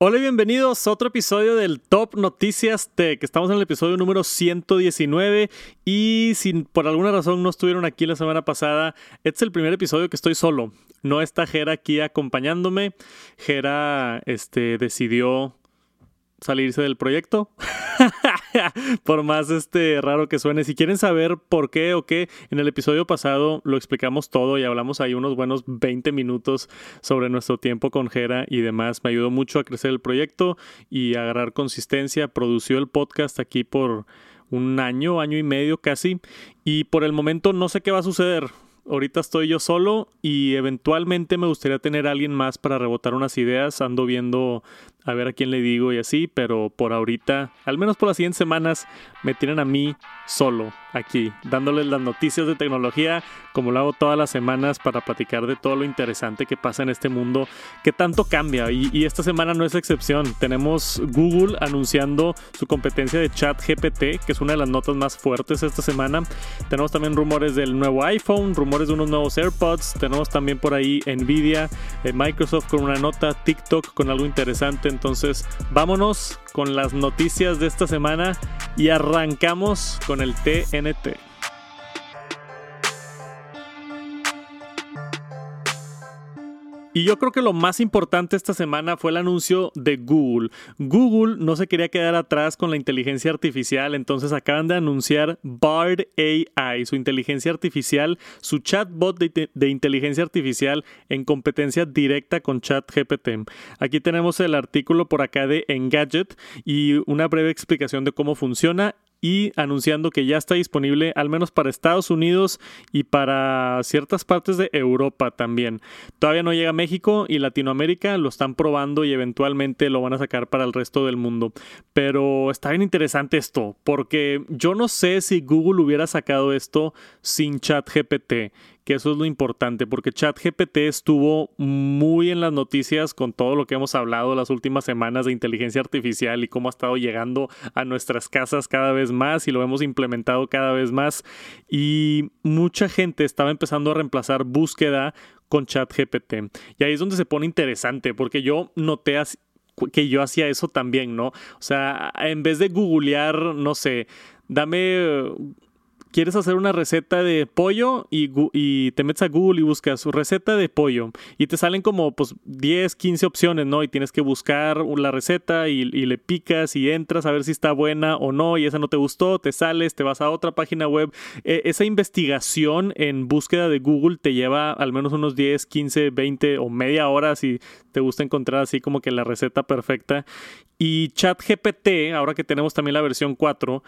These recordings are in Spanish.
Hola y bienvenidos a otro episodio del Top Noticias Tech. Estamos en el episodio número 119 y si por alguna razón no estuvieron aquí la semana pasada, este es el primer episodio que estoy solo. No está Jera aquí acompañándome. Jera este, decidió salirse del proyecto. por más este raro que suene. Si quieren saber por qué o qué, en el episodio pasado lo explicamos todo y hablamos ahí unos buenos 20 minutos sobre nuestro tiempo con Jera y demás. Me ayudó mucho a crecer el proyecto y a agarrar consistencia. Produció el podcast aquí por un año, año y medio casi. Y por el momento no sé qué va a suceder. Ahorita estoy yo solo y eventualmente me gustaría tener a alguien más para rebotar unas ideas. Ando viendo a ver a quién le digo y así, pero por ahorita, al menos por las siguientes semanas, me tienen a mí solo aquí, dándoles las noticias de tecnología, como lo hago todas las semanas para platicar de todo lo interesante que pasa en este mundo, que tanto cambia. Y, esta semana no es excepción. Tenemos Google anunciando su competencia de chat GPT, que es una de las notas más fuertes esta semana. Tenemos también rumores del nuevo iPhone, rumores de unos nuevos AirPods. Tenemos también por ahí Nvidia, eh, Microsoft con una nota, TikTok con algo interesante entonces, vámonos con las noticias de esta semana y arrancamos con el TNT. Y yo creo que lo más importante esta semana fue el anuncio de Google. Google no se quería quedar atrás con la inteligencia artificial, entonces acaban de anunciar Bard AI, su inteligencia artificial, su chatbot de, inteligencia artificial en competencia directa con ChatGPT. Aquí tenemos el artículo por acá de Engadget y una breve explicación de cómo funciona y anunciando que ya está disponible al menos para Estados Unidos y para ciertas partes de Europa también. Todavía no llega a México y Latinoamérica, lo están probando y eventualmente lo van a sacar para el resto del mundo. Pero está bien interesante esto, porque yo no sé si Google hubiera sacado esto sin ChatGPT que eso es lo importante, porque ChatGPT estuvo muy en las noticias con todo lo que hemos hablado las últimas semanas de inteligencia artificial y cómo ha estado llegando a nuestras casas cada vez más y lo hemos implementado cada vez más. Y mucha gente estaba empezando a reemplazar búsqueda con ChatGPT. Y ahí es donde se pone interesante, porque yo noté que yo hacía eso también, ¿no? O sea, en vez de googlear, no sé, dame quieres hacer una receta de pollo y, te metes a Google y buscas su receta de pollo y te salen como pues 10, 15 opciones, ¿no? Y tienes que buscar la receta y, le picas y entras a ver si está buena o no y esa no te gustó, te sales, te vas a otra página web. E, esa investigación en búsqueda de Google te lleva al menos unos 10, 15, 20 o media hora si te gusta encontrar así como que la receta perfecta. Y ChatGPT, ahora que tenemos también la versión 4,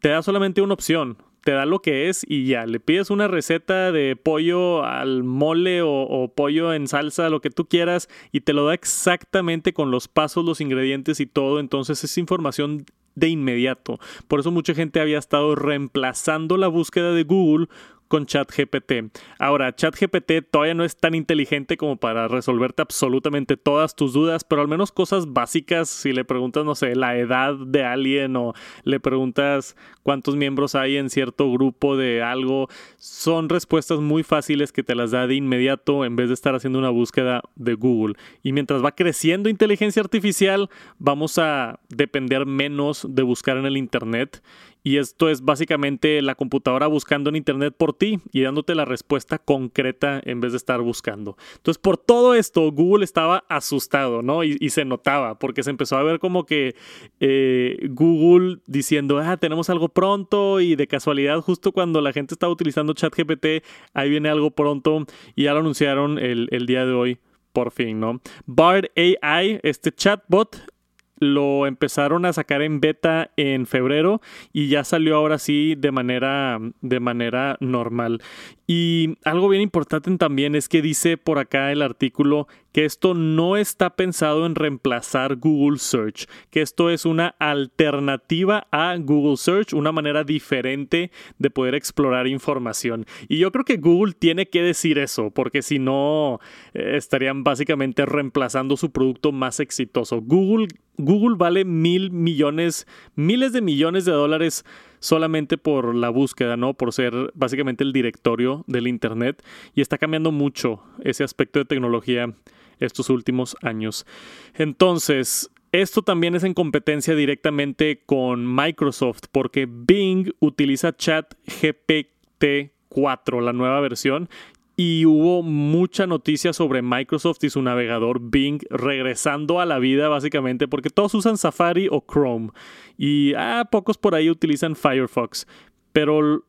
te da solamente una opción te da lo que es y ya, le pides una receta de pollo al mole o, pollo en salsa, lo que tú quieras, y te lo da exactamente con los pasos, los ingredientes y todo, entonces es información de inmediato. Por eso mucha gente había estado reemplazando la búsqueda de Google con ChatGPT. Ahora, ChatGPT todavía no es tan inteligente como para resolverte absolutamente todas tus dudas, pero al menos cosas básicas, si le preguntas, no sé, la edad de alguien o le preguntas cuántos miembros hay en cierto grupo de algo, son respuestas muy fáciles que te las da de inmediato en vez de estar haciendo una búsqueda de Google. Y mientras va creciendo inteligencia artificial, vamos a depender menos de buscar en el Internet y esto es básicamente la computadora buscando en Internet por ti y dándote la respuesta concreta en vez de estar buscando. Entonces, por todo esto, Google estaba asustado, ¿no? Y, se notaba, porque se empezó a ver como que eh, Google diciendo, ah, tenemos algo pronto y de casualidad, justo cuando la gente estaba utilizando ChatGPT, ahí viene algo pronto y ya lo anunciaron el, el día de hoy por fin, ¿no? Bard AI, este chatbot, lo empezaron a sacar en beta en febrero y ya salió ahora sí de manera, de manera normal. Y algo bien importante también es que dice por acá el artículo que esto no está pensado en reemplazar Google Search, que esto es una alternativa a Google Search, una manera diferente de poder explorar información. Y yo creo que Google tiene que decir eso, porque si no eh, estarían básicamente reemplazando su producto más exitoso. Google, Google vale mil millones, miles de millones de dólares solamente por la búsqueda, ¿no? Por ser básicamente el directorio del Internet y está cambiando mucho ese aspecto de tecnología estos últimos años. Entonces, esto también es en competencia directamente con Microsoft porque Bing utiliza ChatGPT 4, la nueva versión, y hubo mucha noticia sobre Microsoft y su navegador Bing regresando a la vida básicamente porque todos usan Safari o Chrome y ah, pocos por ahí utilizan Firefox. Pero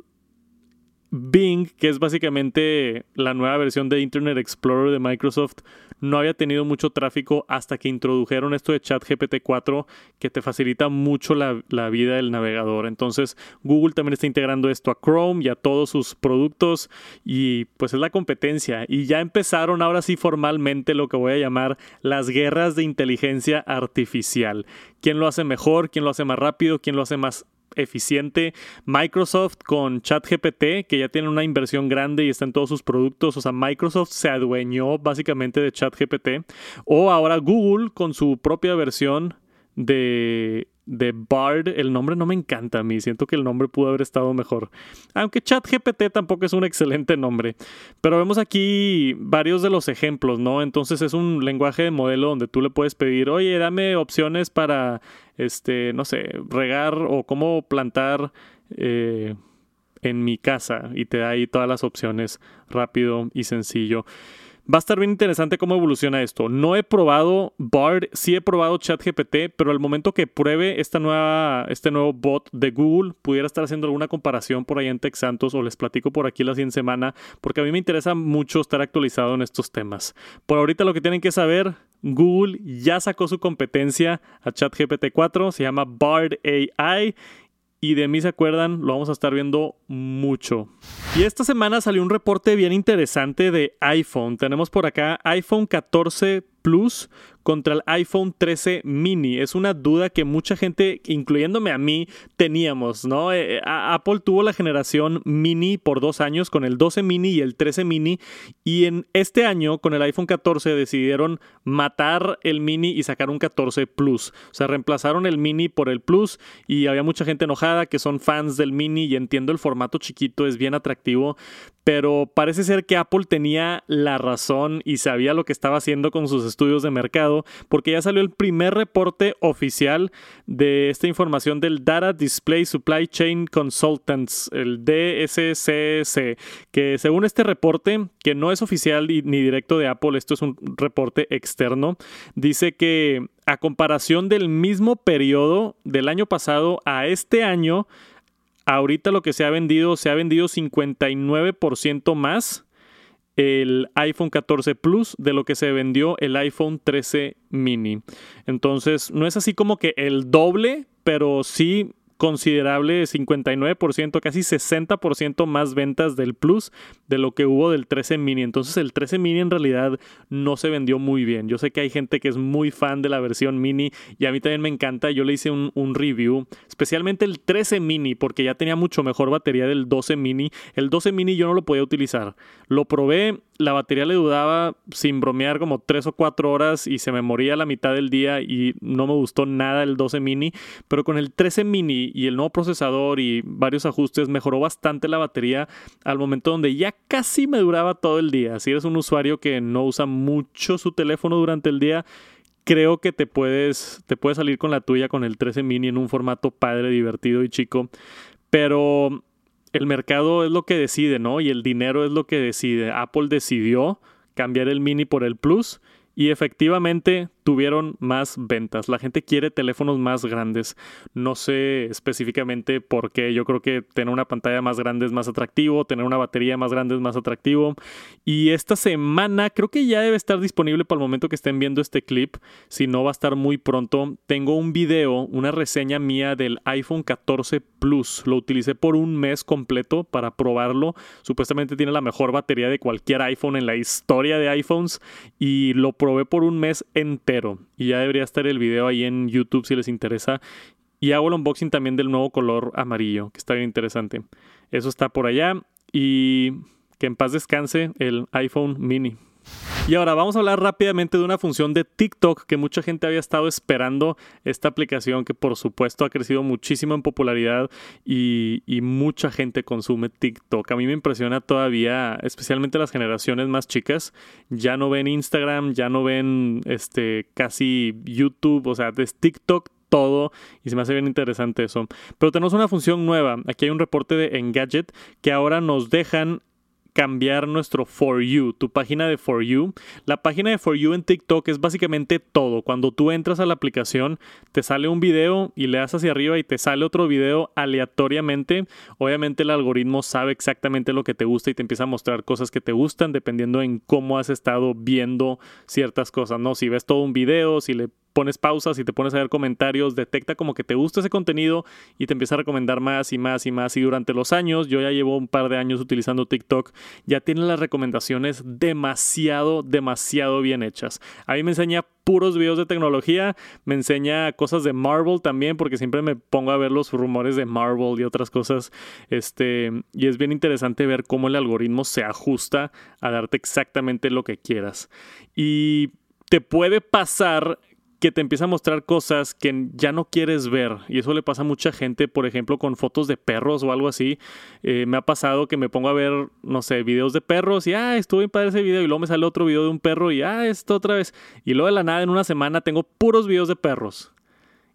Bing, que es básicamente la nueva versión de Internet Explorer de Microsoft, no había tenido mucho tráfico hasta que introdujeron esto de ChatGPT 4 que te facilita mucho la, la, vida del navegador. Entonces Google también está integrando esto a Chrome y a todos sus productos y pues es la competencia. Y ya empezaron ahora sí formalmente lo que voy a llamar las guerras de inteligencia artificial. ¿Quién lo hace mejor? ¿Quién lo hace más rápido? ¿Quién lo hace más eficiente. Microsoft con ChatGPT, que ya tiene una inversión grande y está en todos sus productos. O sea, Microsoft se adueñó básicamente de ChatGPT. O ahora Google con su propia versión de, de Bard. El nombre no me encanta a mí. Siento que el nombre pudo haber estado mejor. Aunque ChatGPT tampoco es un excelente nombre. Pero vemos aquí varios de los ejemplos, ¿no? Entonces es un lenguaje de modelo donde tú le puedes pedir, oye, dame opciones para, este, no sé, regar o cómo plantar. Eh, en mi casa y te da ahí todas las opciones rápido y sencillo. Va a estar bien interesante cómo evoluciona esto. No he probado Bard, sí he probado ChatGPT, pero al momento que pruebe esta nueva, este nuevo bot de Google, pudiera estar haciendo alguna comparación por ahí en Santos o les platico por aquí la siguiente semana, porque a mí me interesa mucho estar actualizado en estos temas. Por ahorita lo que tienen que saber, Google ya sacó su competencia a ChatGPT 4, se llama Bard AI y de mí se acuerdan, lo vamos a estar viendo mucho. Y esta semana salió un reporte bien interesante de iPhone. Tenemos por acá iPhone 14 Plus contra el iPhone 13 mini. Es una duda que mucha gente, incluyéndome a mí, teníamos, ¿no? Eh, eh, Apple tuvo la generación mini por dos años con el 12 mini y el 13 mini y en este año con el iPhone 14 decidieron matar el mini y sacar un 14 Plus. O sea, reemplazaron el mini por el Plus y había mucha gente enojada que son fans del mini y entiendo el formato chiquito, es bien atractivo, pero parece ser que Apple tenía la razón y sabía lo que estaba haciendo con sus estudios de mercado, porque ya salió el primer reporte oficial de esta información del Data Display Supply Chain Consultants, el DSCC, que según este reporte, que no es oficial ni directo de Apple, esto es un reporte externo, dice que a comparación del mismo periodo del año pasado a este año, ahorita lo que se ha vendido, se ha vendido 59% más el iPhone 14 Plus de lo que se vendió el iPhone 13 mini. Entonces, no es así como que el doble, pero sí considerable 59%, casi 60% más ventas del Plus de lo que hubo del 13 mini. Entonces el 13 mini en realidad no se vendió muy bien. Yo sé que hay gente que es muy fan de la versión mini y a mí también me encanta. Yo le hice un, review, especialmente el 13 mini, porque ya tenía mucho mejor batería del 12 mini. El 12 mini yo no lo podía utilizar. Lo probé la batería le dudaba sin bromear como 3 o 4 horas y se me moría la mitad del día y no me gustó nada el 12 mini, pero con el 13 mini y el nuevo procesador y varios ajustes mejoró bastante la batería al momento donde ya casi me duraba todo el día. Si eres un usuario que no usa mucho su teléfono durante el día, creo que te puedes, te puedes salir con la tuya con el 13 mini en un formato padre, divertido y chico. Pero el mercado es lo que decide, ¿no? Y el dinero es lo que decide. Apple decidió cambiar el mini por el Plus y efectivamente tuvieron más ventas. La gente quiere teléfonos más grandes. No sé específicamente por qué. Yo creo que tener una pantalla más grande es más atractivo, tener una batería más grande es más atractivo. Y esta semana creo que ya debe estar disponible para el momento que estén viendo este clip. Si no, va a estar muy pronto. Tengo un video, una reseña mía del iPhone 14 Plus. Lo utilicé por un mes completo para probarlo. Supuestamente tiene la mejor batería de cualquier iPhone en la historia de iPhones. Y lo probé por un mes entero y ya debería estar el video ahí en YouTube si les interesa. Y hago el unboxing también del nuevo color amarillo, que está bien interesante. Eso está por allá. Y que en paz descanse el iPhone mini. Y ahora vamos a hablar rápidamente de una función de TikTok que mucha gente había estado esperando. Esta aplicación que por supuesto ha crecido muchísimo en popularidad y, mucha gente consume TikTok. A mí me impresiona todavía, especialmente las generaciones más chicas. Ya no ven Instagram, ya no ven este casi YouTube, o sea, es TikTok todo y se me hace bien interesante eso. Pero tenemos una función nueva. Aquí hay un reporte de Engadget que ahora nos dejan cambiar nuestro For You, tu página de For You. La página de For You en TikTok es básicamente todo. Cuando tú entras a la aplicación, te sale un video y le das hacia arriba y te sale otro video aleatoriamente. Obviamente el algoritmo sabe exactamente lo que te gusta y te empieza a mostrar cosas que te gustan dependiendo en cómo has estado viendo ciertas cosas, ¿no? Si ves todo un video, si le pones pausas y te pones a ver comentarios, detecta como que te gusta ese contenido y te empieza a recomendar más y más y más. Y durante los años, yo ya llevo un par de años utilizando TikTok, ya tiene las recomendaciones demasiado, demasiado bien hechas. A mí me enseña puros videos de tecnología, me enseña cosas de Marvel también, porque siempre me pongo a ver los rumores de Marvel y otras cosas. Este, y es bien interesante ver cómo el algoritmo se ajusta a darte exactamente lo que quieras. Y te puede pasar que te empieza a mostrar cosas que ya no quieres ver. Y eso le pasa a mucha gente, por ejemplo, con fotos de perros o algo así. Eh, me ha pasado que me pongo a ver, no sé, videos de perros y, ah, estuvo bien padre ese video. Y luego me sale otro video de un perro y, ah, esto otra vez. Y luego de la nada, en una semana, tengo puros videos de perros.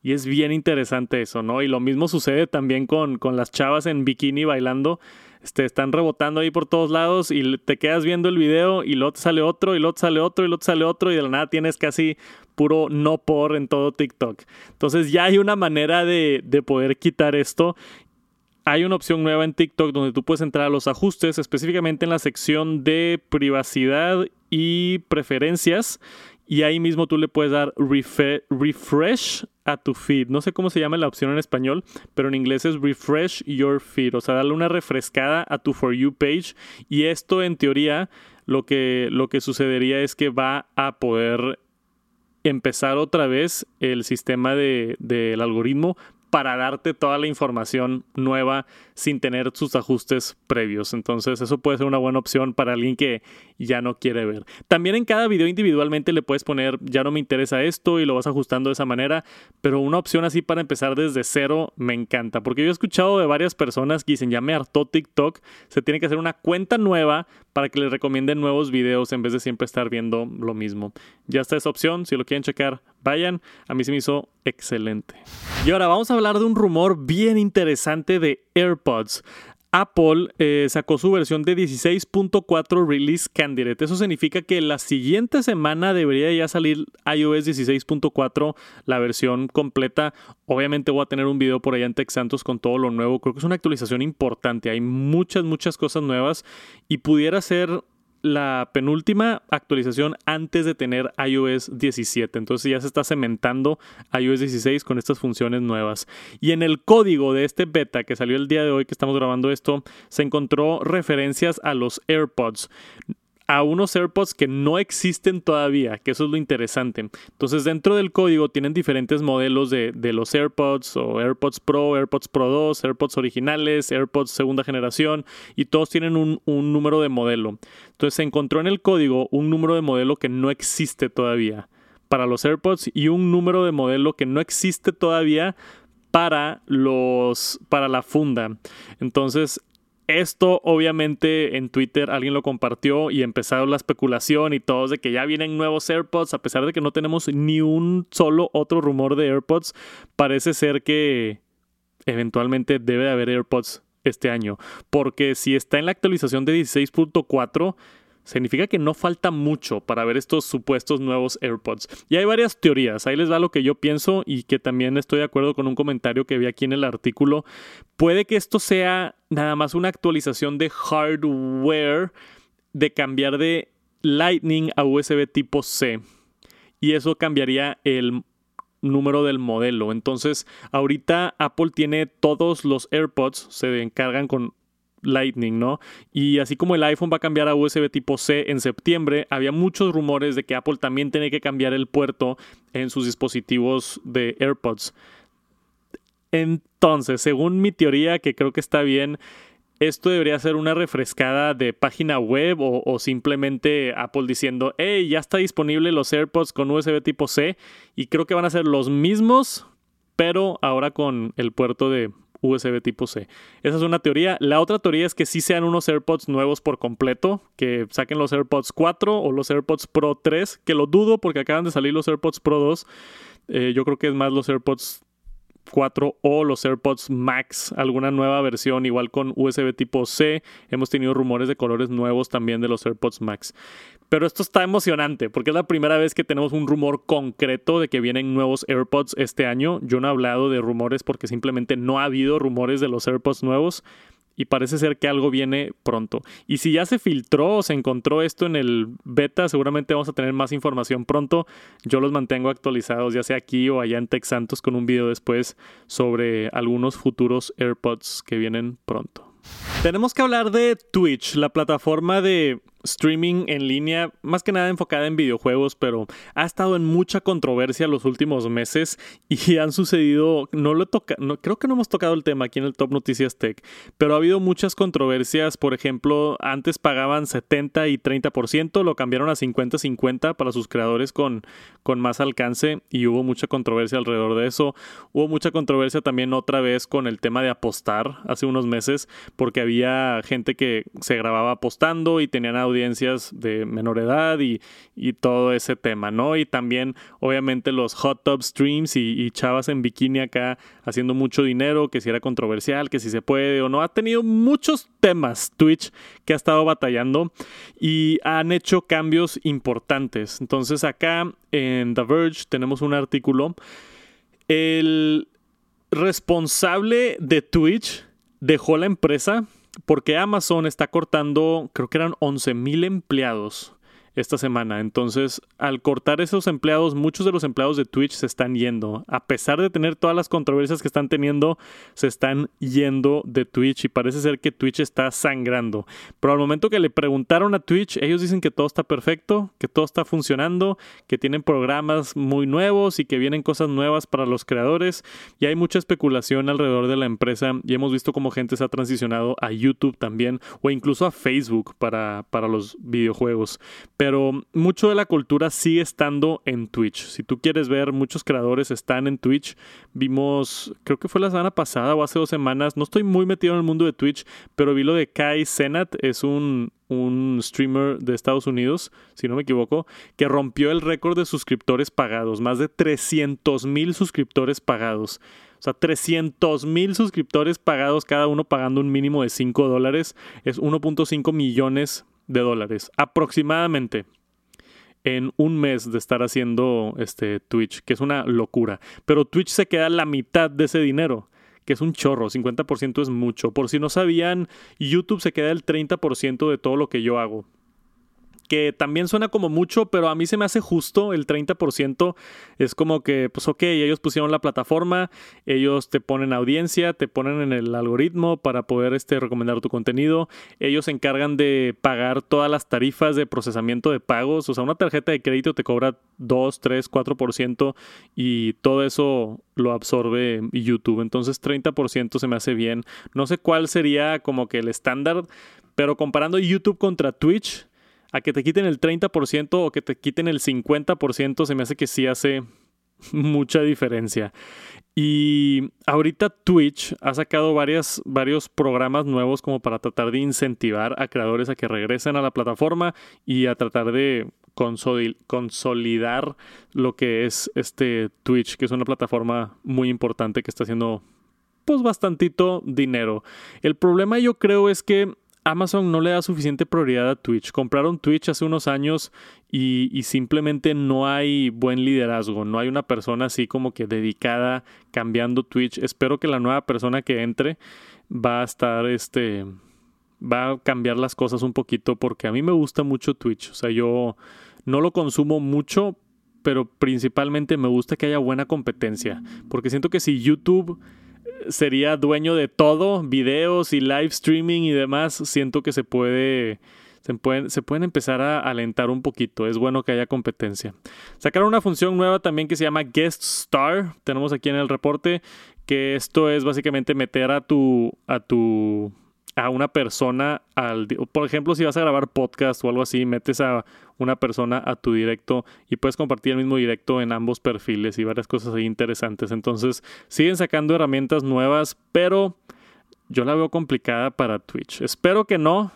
Y es bien interesante eso, ¿no? Y lo mismo sucede también con, con las chavas en bikini bailando. Este, están rebotando ahí por todos lados y te quedas viendo el video y luego te sale otro y luego te sale otro y luego te sale otro y de la nada tienes casi puro no por en todo TikTok. Entonces ya hay una manera de, de poder quitar esto hay una opción nueva en TikTok donde tú puedes entrar a los ajustes, específicamente en la sección de privacidad y preferencias, y ahí mismo tú le puedes dar refresh a tu feed. No sé cómo se llama la opción en español, pero en inglés es refresh your feed, o sea, darle una refrescada a tu For You page. Y esto en teoría lo que, lo que sucedería es que va a poder empezar otra vez el sistema del de, algoritmo para darte toda la información nueva sin tener sus ajustes previos. Entonces eso puede ser una buena opción para alguien que ya no quiere ver. También en cada video individualmente le puedes poner ya no me interesa esto y lo vas ajustando de esa manera, pero una opción así para empezar desde cero me encanta, porque yo he escuchado de varias personas que dicen ya me hartó TikTok, se tiene que hacer una cuenta nueva para que les recomienden nuevos videos en vez de siempre estar viendo lo mismo. Ya está esa opción, si lo quieren checar, vayan, a mí se me hizo excelente. Y ahora vamos a hablar de un rumor bien interesante de AirPods. Apple eh, sacó su versión de 16.4 Release Candidate. Eso significa que la siguiente semana debería ya salir iOS 16.4, la versión completa. Obviamente voy a tener un video por allá en Texantos con todo lo nuevo. Creo que es una actualización importante. Hay muchas, muchas cosas nuevas y pudiera ser la penúltima actualización antes de tener iOS 17. Entonces ya se está cementando iOS 16 con estas funciones nuevas. Y en el código de este beta que salió el día de hoy que estamos grabando esto, se encontró referencias a los AirPods a unos AirPods que no existen todavía, que eso es lo interesante. Entonces dentro del código tienen diferentes modelos de, los AirPods o AirPods Pro, AirPods Pro 2, AirPods originales, AirPods segunda generación y todos tienen un, un número de modelo. Entonces se encontró en el código un número de modelo que no existe todavía para los AirPods y un número de modelo que no existe todavía para los para la funda. Entonces, esto obviamente en Twitter alguien lo compartió y empezaron la especulación y todos de que ya vienen nuevos AirPods, a pesar de que no tenemos ni un solo otro rumor de AirPods, parece ser que eventualmente debe de haber AirPods este año, porque si está en la actualización de 16.4 significa que no falta mucho para ver estos supuestos nuevos AirPods. Y hay varias teorías, ahí les va lo que yo pienso y que también estoy de acuerdo con un comentario que vi aquí en el artículo. Puede que esto sea nada más una actualización de hardware de cambiar de Lightning a USB tipo C. Y eso cambiaría el número del modelo. Entonces, ahorita Apple tiene todos los AirPods, se encargan con Lightning, ¿no? Y así como el iPhone va a cambiar a USB tipo C en septiembre, había muchos rumores de que Apple también tiene que cambiar el puerto en sus dispositivos de AirPods. Entonces, según mi teoría, que creo que está bien, esto debería ser una refrescada de página web o, simplemente Apple diciendo, hey, ya está disponible los AirPods con USB tipo C y creo que van a ser los mismos, pero ahora con el puerto de USB tipo C. Esa es una teoría. La otra teoría es que sí sean unos AirPods nuevos por completo, que saquen los AirPods 4 o los AirPods Pro 3, que lo dudo porque acaban de salir los AirPods Pro 2. Eh, yo creo que es más los AirPods 4 o los AirPods Max, alguna nueva versión, igual con USB tipo C. Hemos tenido rumores de colores nuevos también de los AirPods Max. Pero esto está emocionante porque es la primera vez que tenemos un rumor concreto de que vienen nuevos AirPods este año. Yo no he hablado de rumores porque simplemente no ha habido rumores de los AirPods nuevos y parece ser que algo viene pronto. Y si ya se filtró o se encontró esto en el beta, seguramente vamos a tener más información pronto. Yo los mantengo actualizados, ya sea aquí o allá en Tech Santos, con un video después sobre algunos futuros AirPods que vienen pronto. Tenemos que hablar de Twitch, la plataforma de streaming en línea, más que nada enfocada en videojuegos, pero ha estado en mucha controversia los últimos meses y han sucedido, no lo toca, no, creo que no hemos tocado el tema aquí en el Top Noticias Tech, pero ha habido muchas controversias, por ejemplo, antes pagaban 70 y 30%, lo cambiaron a 50-50 para sus creadores con, con más alcance y hubo mucha controversia alrededor de eso. Hubo mucha controversia también otra vez con el tema de apostar hace unos meses, porque había gente que se grababa apostando y tenían audio de menor edad y, todo ese tema, ¿no? Y también, obviamente, los hot tub streams y, chavas en bikini acá haciendo mucho dinero, que si era controversial, que si se puede o no. Ha tenido muchos temas Twitch que ha estado batallando y han hecho cambios importantes. Entonces, acá en The Verge tenemos un artículo. El responsable de Twitch dejó la empresa porque Amazon está cortando, creo que eran 11 mil empleados esta semana. Entonces, al cortar esos empleados, muchos de los empleados de Twitch se están yendo. A pesar de tener todas las controversias que están teniendo, se están yendo de Twitch y parece ser que Twitch está sangrando. Pero al momento que le preguntaron a Twitch, ellos dicen que todo está perfecto, que todo está funcionando, que tienen programas muy nuevos y que vienen cosas nuevas para los creadores. Y hay mucha especulación alrededor de la empresa y hemos visto cómo gente se ha transicionado a YouTube también o incluso a Facebook para, para los videojuegos mucho de la cultura sigue estando en Twitch. Si tú quieres ver, muchos creadores están en Twitch. Vimos, creo que fue la semana pasada o hace dos semanas, no estoy muy metido en el mundo de Twitch, pero vi lo de Kai Senat, es un, un streamer de Estados Unidos, si no me equivoco, que rompió el récord de suscriptores pagados, más de 300 mil suscriptores pagados. O sea, 300 mil suscriptores pagados, cada uno pagando un mínimo de 5 dólares. Es 1.5 millones de dólares aproximadamente en un mes de estar haciendo este Twitch, que es una locura. Pero Twitch se queda la mitad de ese dinero, que es un chorro, 50% es mucho. Por si no sabían, YouTube se queda el 30% de todo lo que yo hago que también suena como mucho, pero a mí se me hace justo el 30%. Es como que, pues ok, ellos pusieron la plataforma, ellos te ponen audiencia, te ponen en el algoritmo para poder este, recomendar tu contenido, ellos se encargan de pagar todas las tarifas de procesamiento de pagos, o sea, una tarjeta de crédito te cobra 2, 3, 4% y todo eso lo absorbe YouTube. Entonces 30% se me hace bien. No sé cuál sería como que el estándar, pero comparando YouTube contra Twitch, a que te quiten el 30% o que te quiten el 50%, se me hace que sí hace mucha diferencia. Y ahorita Twitch ha sacado varios programas nuevos como para tratar de incentivar a creadores a que regresen a la plataforma y a tratar de consolidar lo que es este Twitch, que es una plataforma muy importante que está haciendo pues bastantito dinero. El problema yo creo es que Amazon no le da suficiente prioridad a Twitch. Compraron Twitch hace unos años y, simplemente no hay buen liderazgo. No hay una persona así como que dedicada cambiando Twitch. Espero que la nueva persona que entre va a estar este va a cambiar las cosas un poquito porque a mí me gusta mucho Twitch. O sea, yo no lo consumo mucho, pero principalmente me gusta que haya buena competencia. Porque siento que si YouTube sería dueño de todo, videos y live streaming y demás, siento que se puede, se pueden, se pueden empezar a alentar un poquito. Es bueno que haya competencia. Sacaron una función nueva también que se llama Guest Star. Tenemos aquí en el reporte que esto es básicamente meter a tu, a tu a una persona al por ejemplo si vas a grabar podcast o algo así metes a una persona a tu directo y puedes compartir el mismo directo en ambos perfiles y varias cosas interesantes. Entonces siguen sacando herramientas nuevas pero yo la veo complicada para Twitch. Espero que no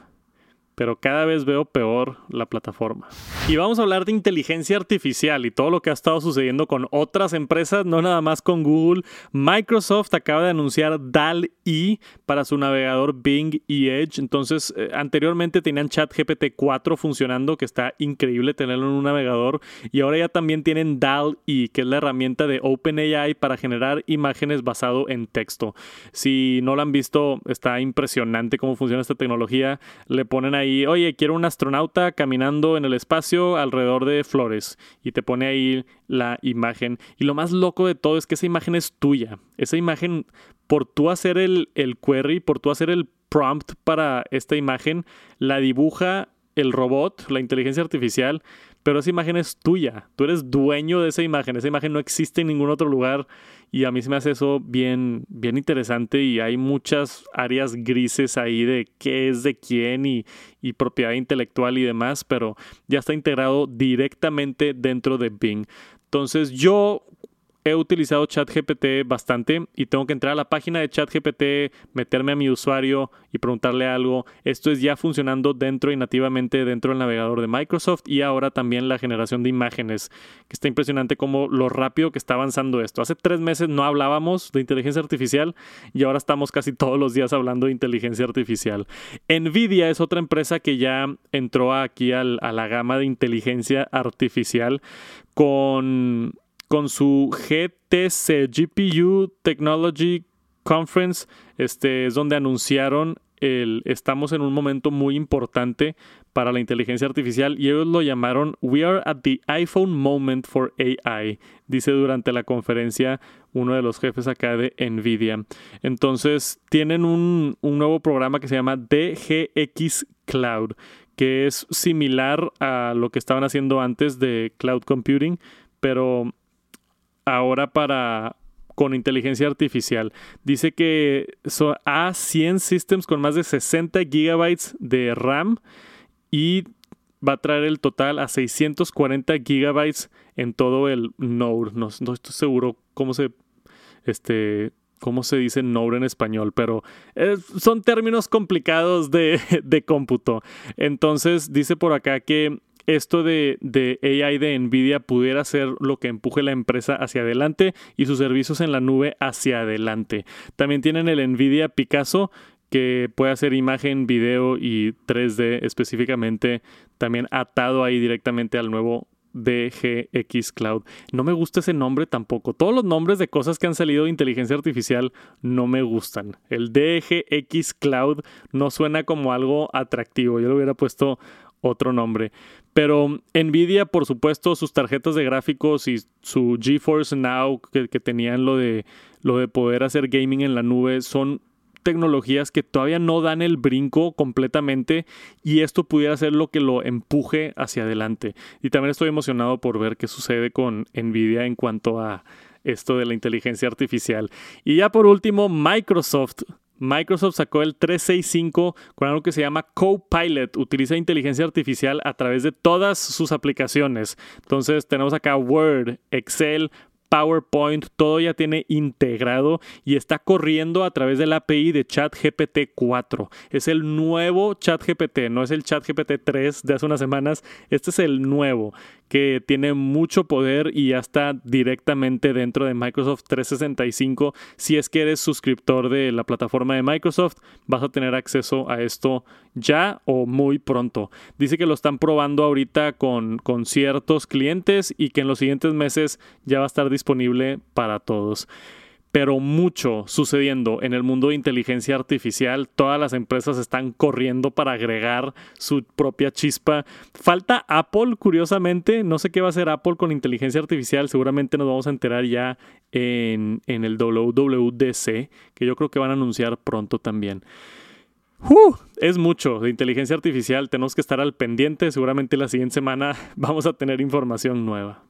pero cada vez veo peor la plataforma. Y vamos a hablar de inteligencia artificial y todo lo que ha estado sucediendo con otras empresas, no nada más con Google. Microsoft acaba de anunciar DAL-E para su navegador Bing y Edge. Entonces, eh, anteriormente tenían ChatGPT 4 funcionando, que está increíble tenerlo en un navegador. Y ahora ya también tienen DAL-E, que es la herramienta de OpenAI para generar imágenes basado en texto. Si no lo han visto, está impresionante cómo funciona esta tecnología. Le ponen ahí oye, quiero un astronauta caminando en el espacio alrededor de flores. Y te pone ahí la imagen. Y lo más loco de todo es que esa imagen es tuya. Esa imagen, por tú hacer el, el query, por tú hacer el prompt para esta imagen, la dibuja el robot, la inteligencia artificial, pero esa imagen es tuya. Tú eres dueño de esa imagen. Esa imagen no existe en ningún otro lugar y a mí se me hace eso bien, bien interesante y hay muchas áreas grises ahí de qué es de quién y, y propiedad intelectual y demás, pero ya está integrado directamente dentro de Bing. Entonces yo he utilizado ChatGPT bastante y tengo que entrar a la página de ChatGPT, meterme a mi usuario y preguntarle algo. Esto es ya funcionando dentro y nativamente dentro del navegador de Microsoft y ahora también la generación de imágenes, que está impresionante como lo rápido que está avanzando esto. Hace tres meses no hablábamos de inteligencia artificial y ahora estamos casi todos los días hablando de inteligencia artificial. Nvidia es otra empresa que ya entró aquí a la gama de inteligencia artificial con con su GTC, GPU Technology Conference, este es donde anunciaron el estamos en un momento muy importante para la inteligencia artificial y ellos lo llamaron We are at the iPhone moment for AI, dice durante la conferencia uno de los jefes acá de Nvidia. Entonces tienen un, un nuevo programa que se llama DGX Cloud, que es similar a lo que estaban haciendo antes de cloud computing, pero ahora para con inteligencia artificial. Dice que son a 100 systems con más de 60 gigabytes de RAM y va a traer el total a 640 gigabytes en todo el Node. No, estoy seguro cómo se este cómo se dice Node en español, pero eh, son términos complicados de, de cómputo. Entonces dice por acá que esto de, AI de Nvidia pudiera ser lo que empuje la empresa hacia adelante y sus servicios en la nube hacia adelante. También tienen el Nvidia Picasso que puede hacer imagen, video y 3D específicamente, también atado ahí directamente al nuevo DGX Cloud. No me gusta ese nombre tampoco. Todos los nombres de cosas que han salido de inteligencia artificial no me gustan. El DGX Cloud no suena como algo atractivo. Yo le hubiera puesto otro nombre. Pero Nvidia, por supuesto, sus tarjetas de gráficos y su GeForce Now que, tenían lo de, lo de poder hacer gaming en la nube son tecnologías que todavía no dan el brinco completamente y esto pudiera ser lo que lo empuje hacia adelante. Y también estoy emocionado por ver qué sucede con Nvidia en cuanto a esto de la inteligencia artificial. Y ya por último, Microsoft Microsoft sacó el 365 con algo que se llama Copilot. Utiliza inteligencia artificial a través de todas sus aplicaciones. Entonces tenemos acá Word, Excel, PowerPoint, todo ya tiene integrado y está corriendo a través del API de ChatGPT 4. Es el nuevo ChatGPT, no es el ChatGPT 3 de hace unas semanas, este es el nuevo que tiene mucho poder y ya está directamente dentro de Microsoft 365. Si es que eres suscriptor de la plataforma de Microsoft, vas a tener acceso a esto ya o muy pronto. Dice que lo están probando ahorita con, con ciertos clientes y que en los siguientes meses ya va a estar disponible para todos pero mucho sucediendo en el mundo de inteligencia artificial. Todas las empresas están corriendo para agregar su propia chispa. Falta Apple, curiosamente. No sé qué va a hacer Apple con inteligencia artificial. Seguramente nos vamos a enterar ya en, el WWDC, que yo creo que van a anunciar pronto también. es mucho de inteligencia artificial, tenemos que estar al pendiente, seguramente la siguiente semana vamos a tener información nueva.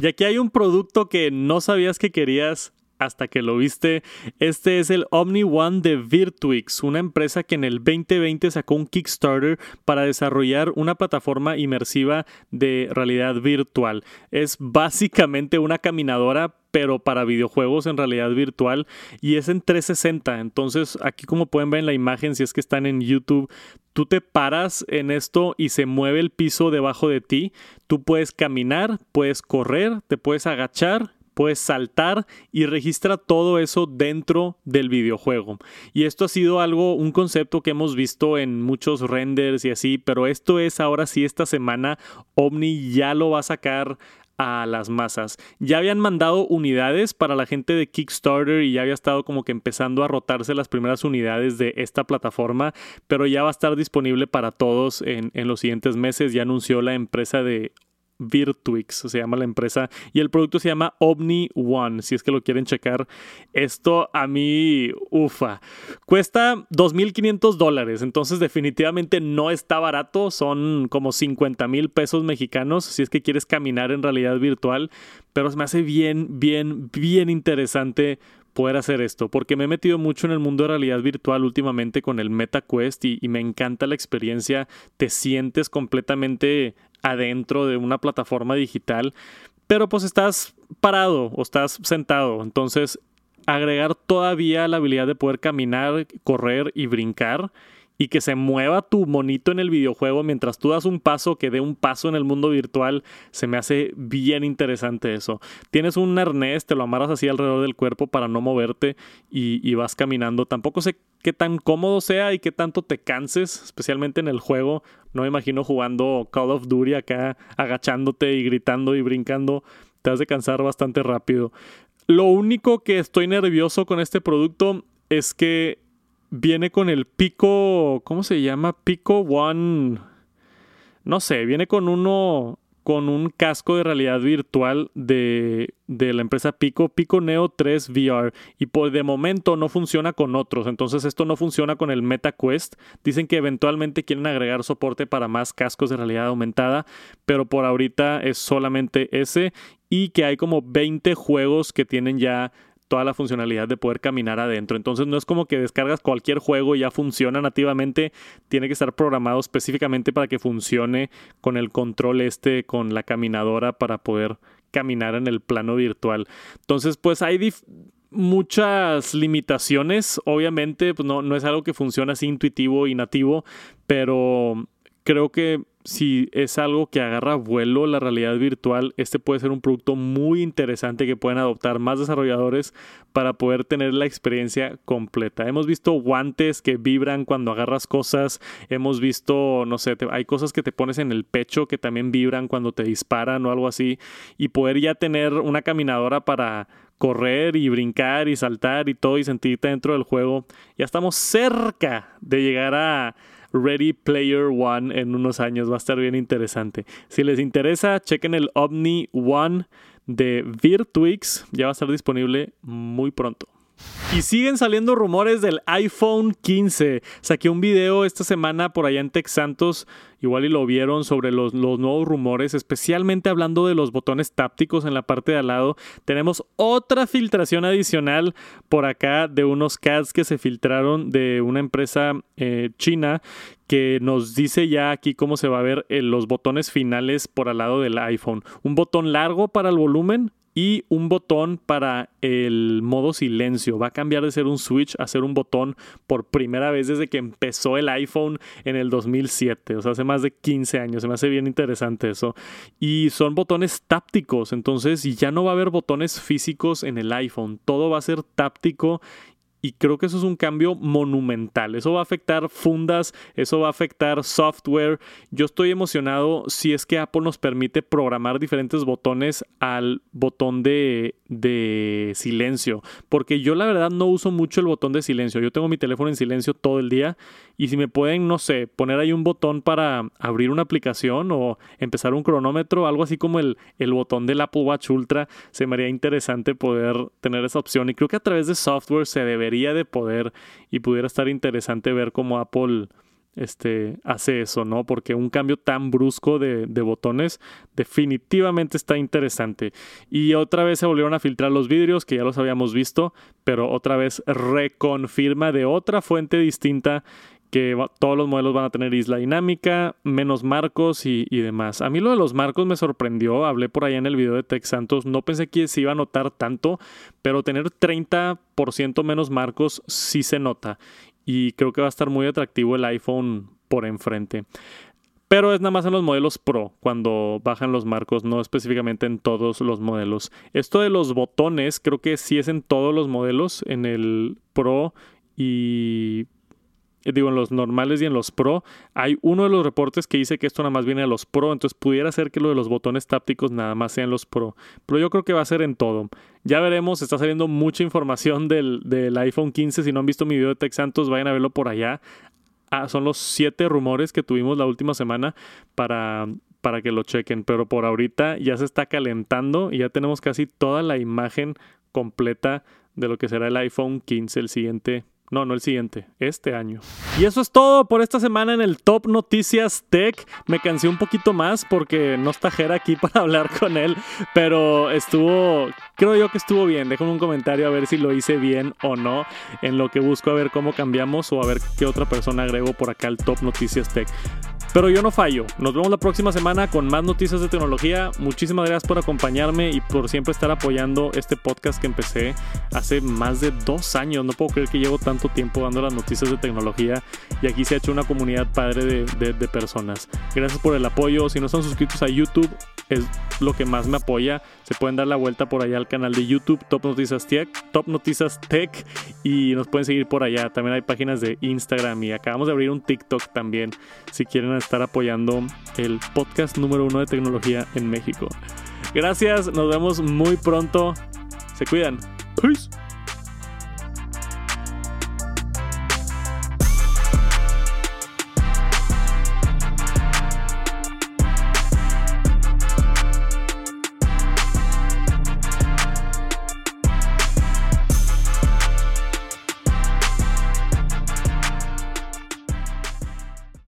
Y aquí hay un producto que no sabías que querías hasta que lo viste. Este es el Omni One de Virtuix, una empresa que en el 2020 sacó un Kickstarter para desarrollar una plataforma inmersiva de realidad virtual. Es básicamente una caminadora pero para videojuegos en realidad virtual y es en 360. Entonces, aquí como pueden ver en la imagen, si es que están en YouTube, tú te paras en esto y se mueve el piso debajo de ti. Tú puedes caminar, puedes correr, te puedes agachar puedes saltar y registra todo eso dentro del videojuego. Y esto ha sido algo, un concepto que hemos visto en muchos renders y así, pero esto es ahora sí esta semana Omni ya lo va a sacar a las masas. Ya habían mandado unidades para la gente de Kickstarter y ya había estado como que empezando a rotarse las primeras unidades de esta plataforma, pero ya va a estar disponible para todos en, en los siguientes meses. Ya anunció la empresa de Virtuix, se llama la empresa, y el producto se llama Omni One, si es que lo quieren checar. Esto a mí, ufa, cuesta 2.500 dólares, entonces definitivamente no está barato, son como 50 mil pesos mexicanos si es que quieres caminar en realidad virtual, pero me hace bien, bien, bien interesante poder hacer esto, porque me he metido mucho en el mundo de realidad virtual últimamente con el MetaQuest y me encanta la experiencia, te sientes completamente adentro de una plataforma digital, pero pues estás parado o estás sentado, entonces agregar todavía la habilidad de poder caminar, correr y brincar y que se mueva tu monito en el videojuego mientras tú das un paso, que dé un paso en el mundo virtual, se me hace bien interesante eso. Tienes un arnés, te lo amarras así alrededor del cuerpo para no moverte y, vas caminando. Tampoco sé qué tan cómodo sea y qué tanto te canses, especialmente en el juego. No me imagino jugando Call of Duty acá, agachándote y gritando y brincando. Te has de cansar bastante rápido. Lo único que estoy nervioso con este producto es que viene con el Pico, ¿cómo se llama? Pico One. No sé, viene con uno, con un casco de realidad virtual de, de, la empresa Pico, Pico Neo 3 VR. Y por de momento no funciona con otros. Entonces esto no funciona con el MetaQuest. Dicen que eventualmente quieren agregar soporte para más cascos de realidad aumentada. Pero por ahorita es solamente ese. Y que hay como 20 juegos que tienen ya toda la funcionalidad de poder caminar adentro. Entonces no es como que descargas cualquier juego y ya funciona nativamente, tiene que estar programado específicamente para que funcione con el control este, con la caminadora para poder caminar en el plano virtual. Entonces pues hay muchas limitaciones, obviamente pues no, no es algo que funciona así intuitivo y nativo, pero creo que si es algo que agarra vuelo la realidad virtual, este puede ser un producto muy interesante que pueden adoptar más desarrolladores para poder tener la experiencia completa. Hemos visto guantes que vibran cuando agarras cosas, hemos visto, no sé, hay cosas que te pones en el pecho que también vibran cuando te disparan o algo así, y poder ya tener una caminadora para correr y brincar y saltar y todo y sentirte dentro del juego. Ya estamos cerca de llegar a Ready Player One en unos años. Va a estar bien interesante. Si les interesa, chequen el Omni One de Virtuix. Ya va a estar disponible muy pronto. Y siguen saliendo rumores del iPhone 15. Saqué un video esta semana por allá en Texantos igual y lo vieron sobre los, nuevos rumores, especialmente hablando de los botones tápticos en la parte de al lado. Tenemos otra filtración adicional por acá de unos CADs que se filtraron de una empresa eh, china que nos dice ya aquí cómo se va a ver eh, los botones finales por al lado del iPhone. Un botón largo para el volumen, y un botón para el modo silencio. Va a cambiar de ser un switch a ser un botón por primera vez desde que empezó el iPhone en el 2007, o sea, hace más de 15 años. Se me hace bien interesante eso. Y son botones tápticos, entonces ya no va a haber botones físicos en el iPhone, todo va a ser táptico y creo que eso es un cambio monumental. Eso va a afectar fundas, eso va a afectar software. Yo estoy emocionado si es que Apple nos permite programar diferentes botones al botón de, de silencio. Porque yo la verdad no uso mucho el botón de silencio. Yo tengo mi teléfono en silencio todo el día. Y si me pueden, no sé, poner ahí un botón para abrir una aplicación o empezar un cronómetro, algo así como el, el botón del Apple Watch Ultra, se me haría interesante poder tener esa opción. Y creo que a través de software se debería de poder y pudiera estar interesante ver cómo Apple este, hace eso, ¿no? Porque un cambio tan brusco de, de, botones definitivamente está interesante. Y otra vez se volvieron a filtrar los vidrios, que ya los habíamos visto, pero otra vez reconfirma de otra fuente distinta que todos los modelos van a tener isla dinámica, menos marcos y, demás. A mí lo de los marcos me sorprendió, hablé por allá en el video de Tech Santos, no pensé que se iba a notar tanto, pero tener 30% menos marcos sí se nota y creo que va a estar muy atractivo el iPhone por enfrente. Pero es nada más en los modelos Pro cuando bajan los marcos, no específicamente en todos los modelos. Esto de los botones creo que sí es en todos los modelos, en el Pro y digo, en los normales y en los Pro, hay uno de los reportes que dice que esto nada más viene a los Pro, entonces pudiera ser que lo de los botones tácticos nada más sean los Pro, pero yo creo que va a ser en todo. Ya veremos, está saliendo mucha información del, del iPhone 15, si no han visto mi video de Tech Santos, vayan a verlo por allá. Ah, son los siete rumores que tuvimos la última semana para, para que lo chequen, pero por ahorita ya se está calentando y ya tenemos casi toda la imagen completa de lo que será el iPhone 15, el siguiente no, no el siguiente, este año. Y eso es todo por esta semana en el Top Noticias Tech. Me cansé un poquito más porque no está Jera aquí para hablar con él, pero estuvo, creo yo que estuvo bien. Déjame un comentario a ver si lo hice bien o no, en lo que busco a ver cómo cambiamos o a ver qué otra persona agrego por acá al Top Noticias Tech. Pero yo no fallo. Nos vemos la próxima semana con más noticias de tecnología. Muchísimas gracias por acompañarme y por siempre estar apoyando este podcast que empecé hace más de dos años. No puedo creer que llevo tanto tiempo dando las noticias de tecnología y aquí se ha hecho una comunidad padre de, personas. Gracias por el apoyo. Si no están suscritos a YouTube, es lo que más me apoya. Se pueden dar la vuelta por allá al canal de YouTube Top Noticias Tech, Top Noticias Tech y nos pueden seguir por allá. También hay páginas de Instagram y acabamos de abrir un TikTok también si quieren estar apoyando el podcast número uno de tecnología en México. Gracias, nos vemos muy pronto. Se cuidan. Peace.